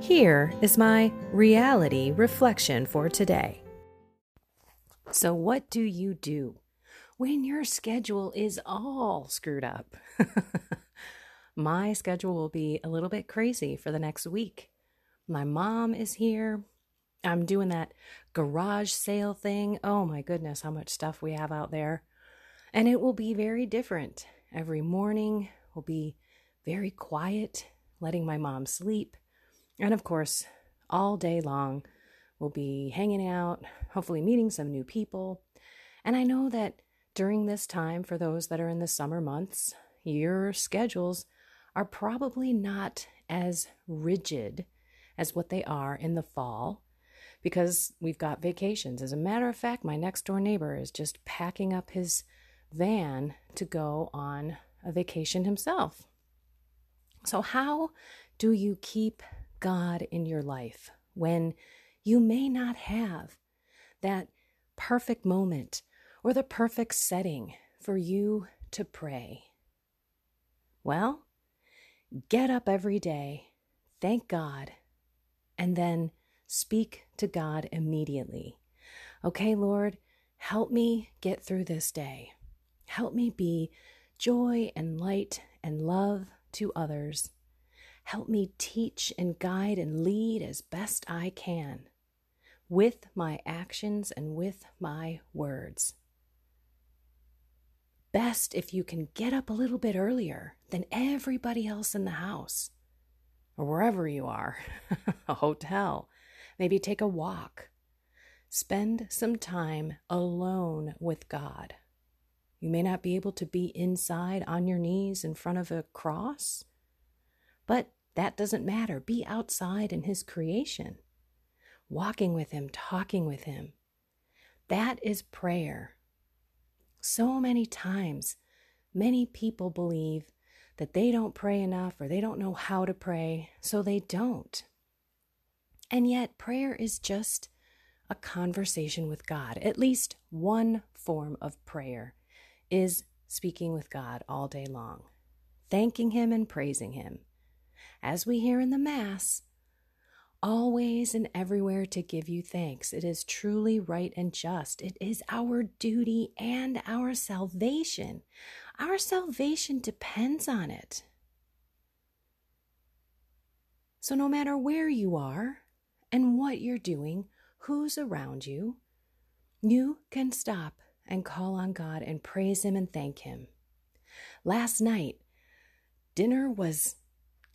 Here is my reality reflection for today. So, what do you do when your schedule is all screwed up? my schedule will be a little bit crazy for the next week. My mom is here. I'm doing that garage sale thing. Oh my goodness, how much stuff we have out there. And it will be very different. Every morning will be very quiet, letting my mom sleep. And of course, all day long, we'll be hanging out, hopefully meeting some new people. And I know that during this time, for those that are in the summer months, your schedules are probably not as rigid as what they are in the fall because we've got vacations. As a matter of fact, my next door neighbor is just packing up his van to go on a vacation himself. So, how do you keep God in your life when you may not have that perfect moment or the perfect setting for you to pray? Well, get up every day, thank God, and then speak to God immediately. Okay, Lord, help me get through this day. Help me be joy and light and love to others. Help me teach and guide and lead as best I can with my actions and with my words. Best if you can get up a little bit earlier than everybody else in the house or wherever you are, a hotel. Maybe take a walk. Spend some time alone with God. You may not be able to be inside on your knees in front of a cross, but that doesn't matter. Be outside in His creation, walking with Him, talking with Him. That is prayer. So many times, many people believe that they don't pray enough or they don't know how to pray, so they don't. And yet, prayer is just a conversation with God. At least one form of prayer is speaking with God all day long, thanking Him and praising Him as we hear in the Mass, always and everywhere to give you thanks. It is truly right and just. It is our duty and our salvation. Our salvation depends on it. So, no matter where you are and what you're doing, who's around you, you can stop and call on God and praise Him and thank Him. Last night, dinner was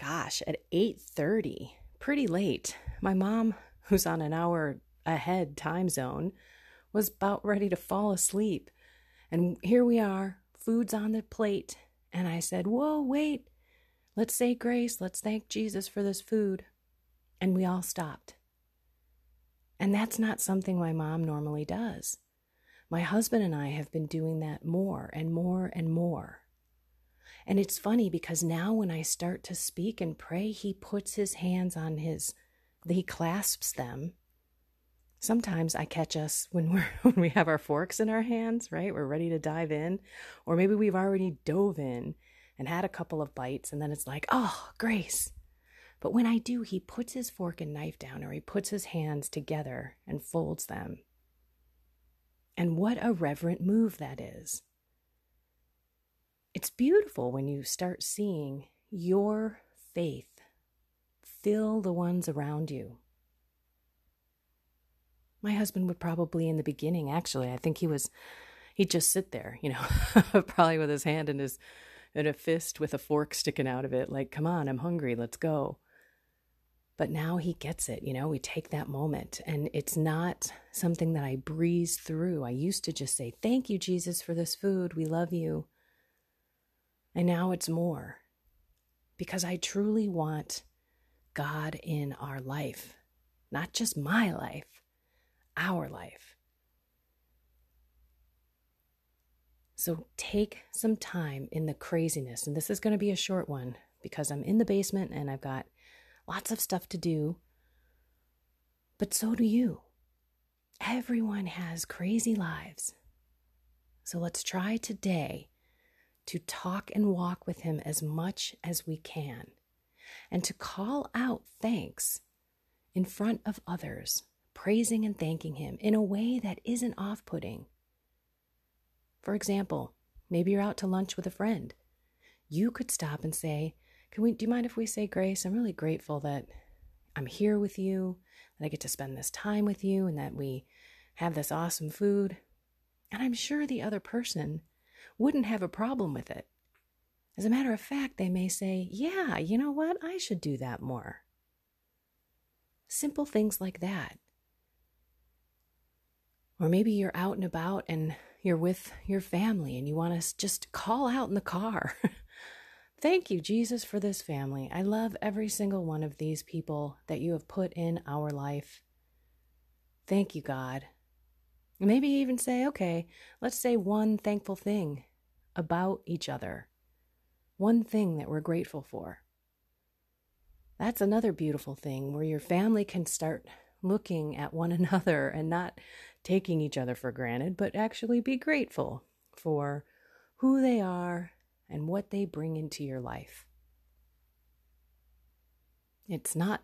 gosh, at 8:30, pretty late. My mom, who's on an hour ahead time zone, was about ready to fall asleep. And here we are, food's on the plate, and I said, "Whoa, wait. Let's say grace. Let's thank Jesus for this food." And we all stopped. And that's not something my mom normally does. My husband and I have been doing that more and more and more. And it's funny because now when I start to speak and pray, he puts his hands on his, he clasps them. Sometimes I catch us when we're when we have our forks in our hands, right? We're ready to dive in, or maybe we've already dove in and had a couple of bites, and then it's like, oh, grace. But when I do, he puts his fork and knife down, or he puts his hands together and folds them. And what a reverent move that is. It's beautiful when you start seeing your faith fill the ones around you. My husband would probably, in the beginning, actually, I think he was, he'd just sit there, you know, probably with his hand in his, in a fist with a fork sticking out of it, like, come on, I'm hungry, let's go. But now he gets it, you know, we take that moment and it's not something that I breeze through. I used to just say, Thank you, Jesus, for this food. We love you. And now it's more because I truly want God in our life, not just my life, our life. So take some time in the craziness. And this is going to be a short one because I'm in the basement and I've got lots of stuff to do. But so do you. Everyone has crazy lives. So let's try today to talk and walk with Him as much as we can and to call out thanks in front of others, praising and thanking Him in a way that isn't off putting. For example, maybe you're out to lunch with a friend. You could stop and say, Can we do you mind if we say grace? I'm really grateful that I'm here with you, that I get to spend this time with you, and that we have this awesome food. And I'm sure the other person wouldn't have a problem with it. As a matter of fact, they may say, Yeah, you know what? I should do that more. Simple things like that. Or maybe you're out and about and you're with your family and you want to just call out in the car. Thank you, Jesus, for this family. I love every single one of these people that you have put in our life. Thank you, God. Maybe even say, okay, let's say one thankful thing about each other, one thing that we're grateful for. That's another beautiful thing where your family can start looking at one another and not taking each other for granted, but actually be grateful for who they are and what they bring into your life. It's not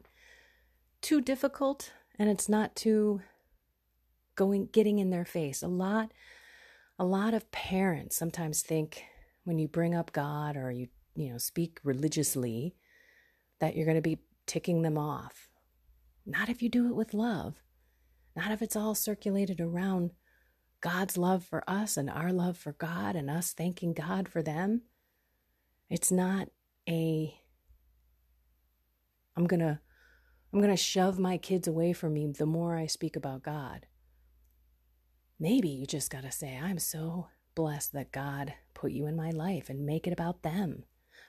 too difficult and it's not too going getting in their face. A lot a lot of parents sometimes think when you bring up God or you you know speak religiously that you're going to be ticking them off. Not if you do it with love. Not if it's all circulated around God's love for us and our love for God and us thanking God for them. It's not a I'm going to I'm going to shove my kids away from me the more I speak about God. Maybe you just got to say I'm so blessed that God put you in my life and make it about them.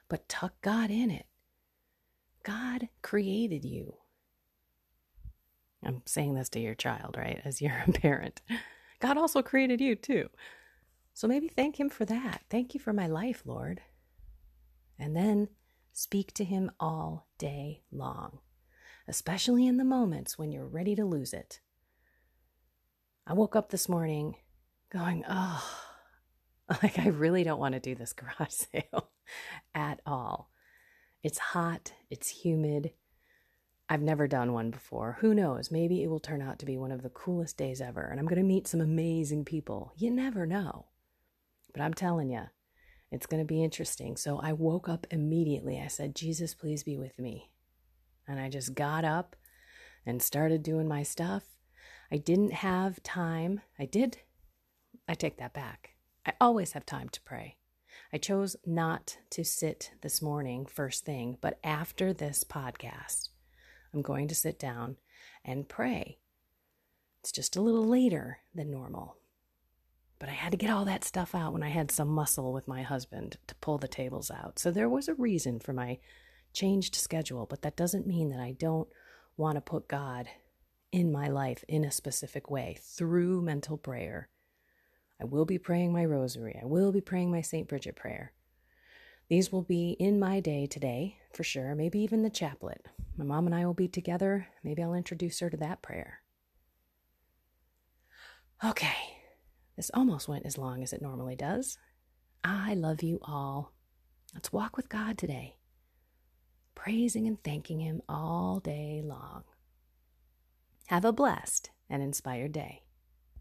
But tuck God in it. God created you. I'm saying this to your child, right? As you're a parent. God also created you too. So maybe thank Him for that. Thank you for my life, Lord. And then speak to Him all day long, especially in the moments when you're ready to lose it. I woke up this morning going, oh, like I really don't want to do this garage sale at all. It's hot, it's humid, I've never done one before. Who knows? Maybe it will turn out to be one of the coolest days ever, and I'm going to meet some amazing people. You never know. But I'm telling you, it's going to be interesting. So I woke up immediately. I said, Jesus, please be with me. And I just got up and started doing my stuff. I didn't have time. I did. I take that back. I always have time to pray. I chose not to sit this morning first thing, but after this podcast. I'm going to sit down and pray. It's just a little later than normal. But I had to get all that stuff out when I had some muscle with my husband to pull the tables out. So there was a reason for my changed schedule, but that doesn't mean that I don't want to put God in my life in a specific way through mental prayer. I will be praying my rosary. I will be praying my St. Bridget prayer. These will be in my day today, for sure, maybe even the chaplet. My mom and I will be together. Maybe I'll introduce her to that prayer. Okay, this almost went as long as it normally does. I love you all. Let's walk with God today, praising and thanking Him all day long. Have a blessed and inspired day.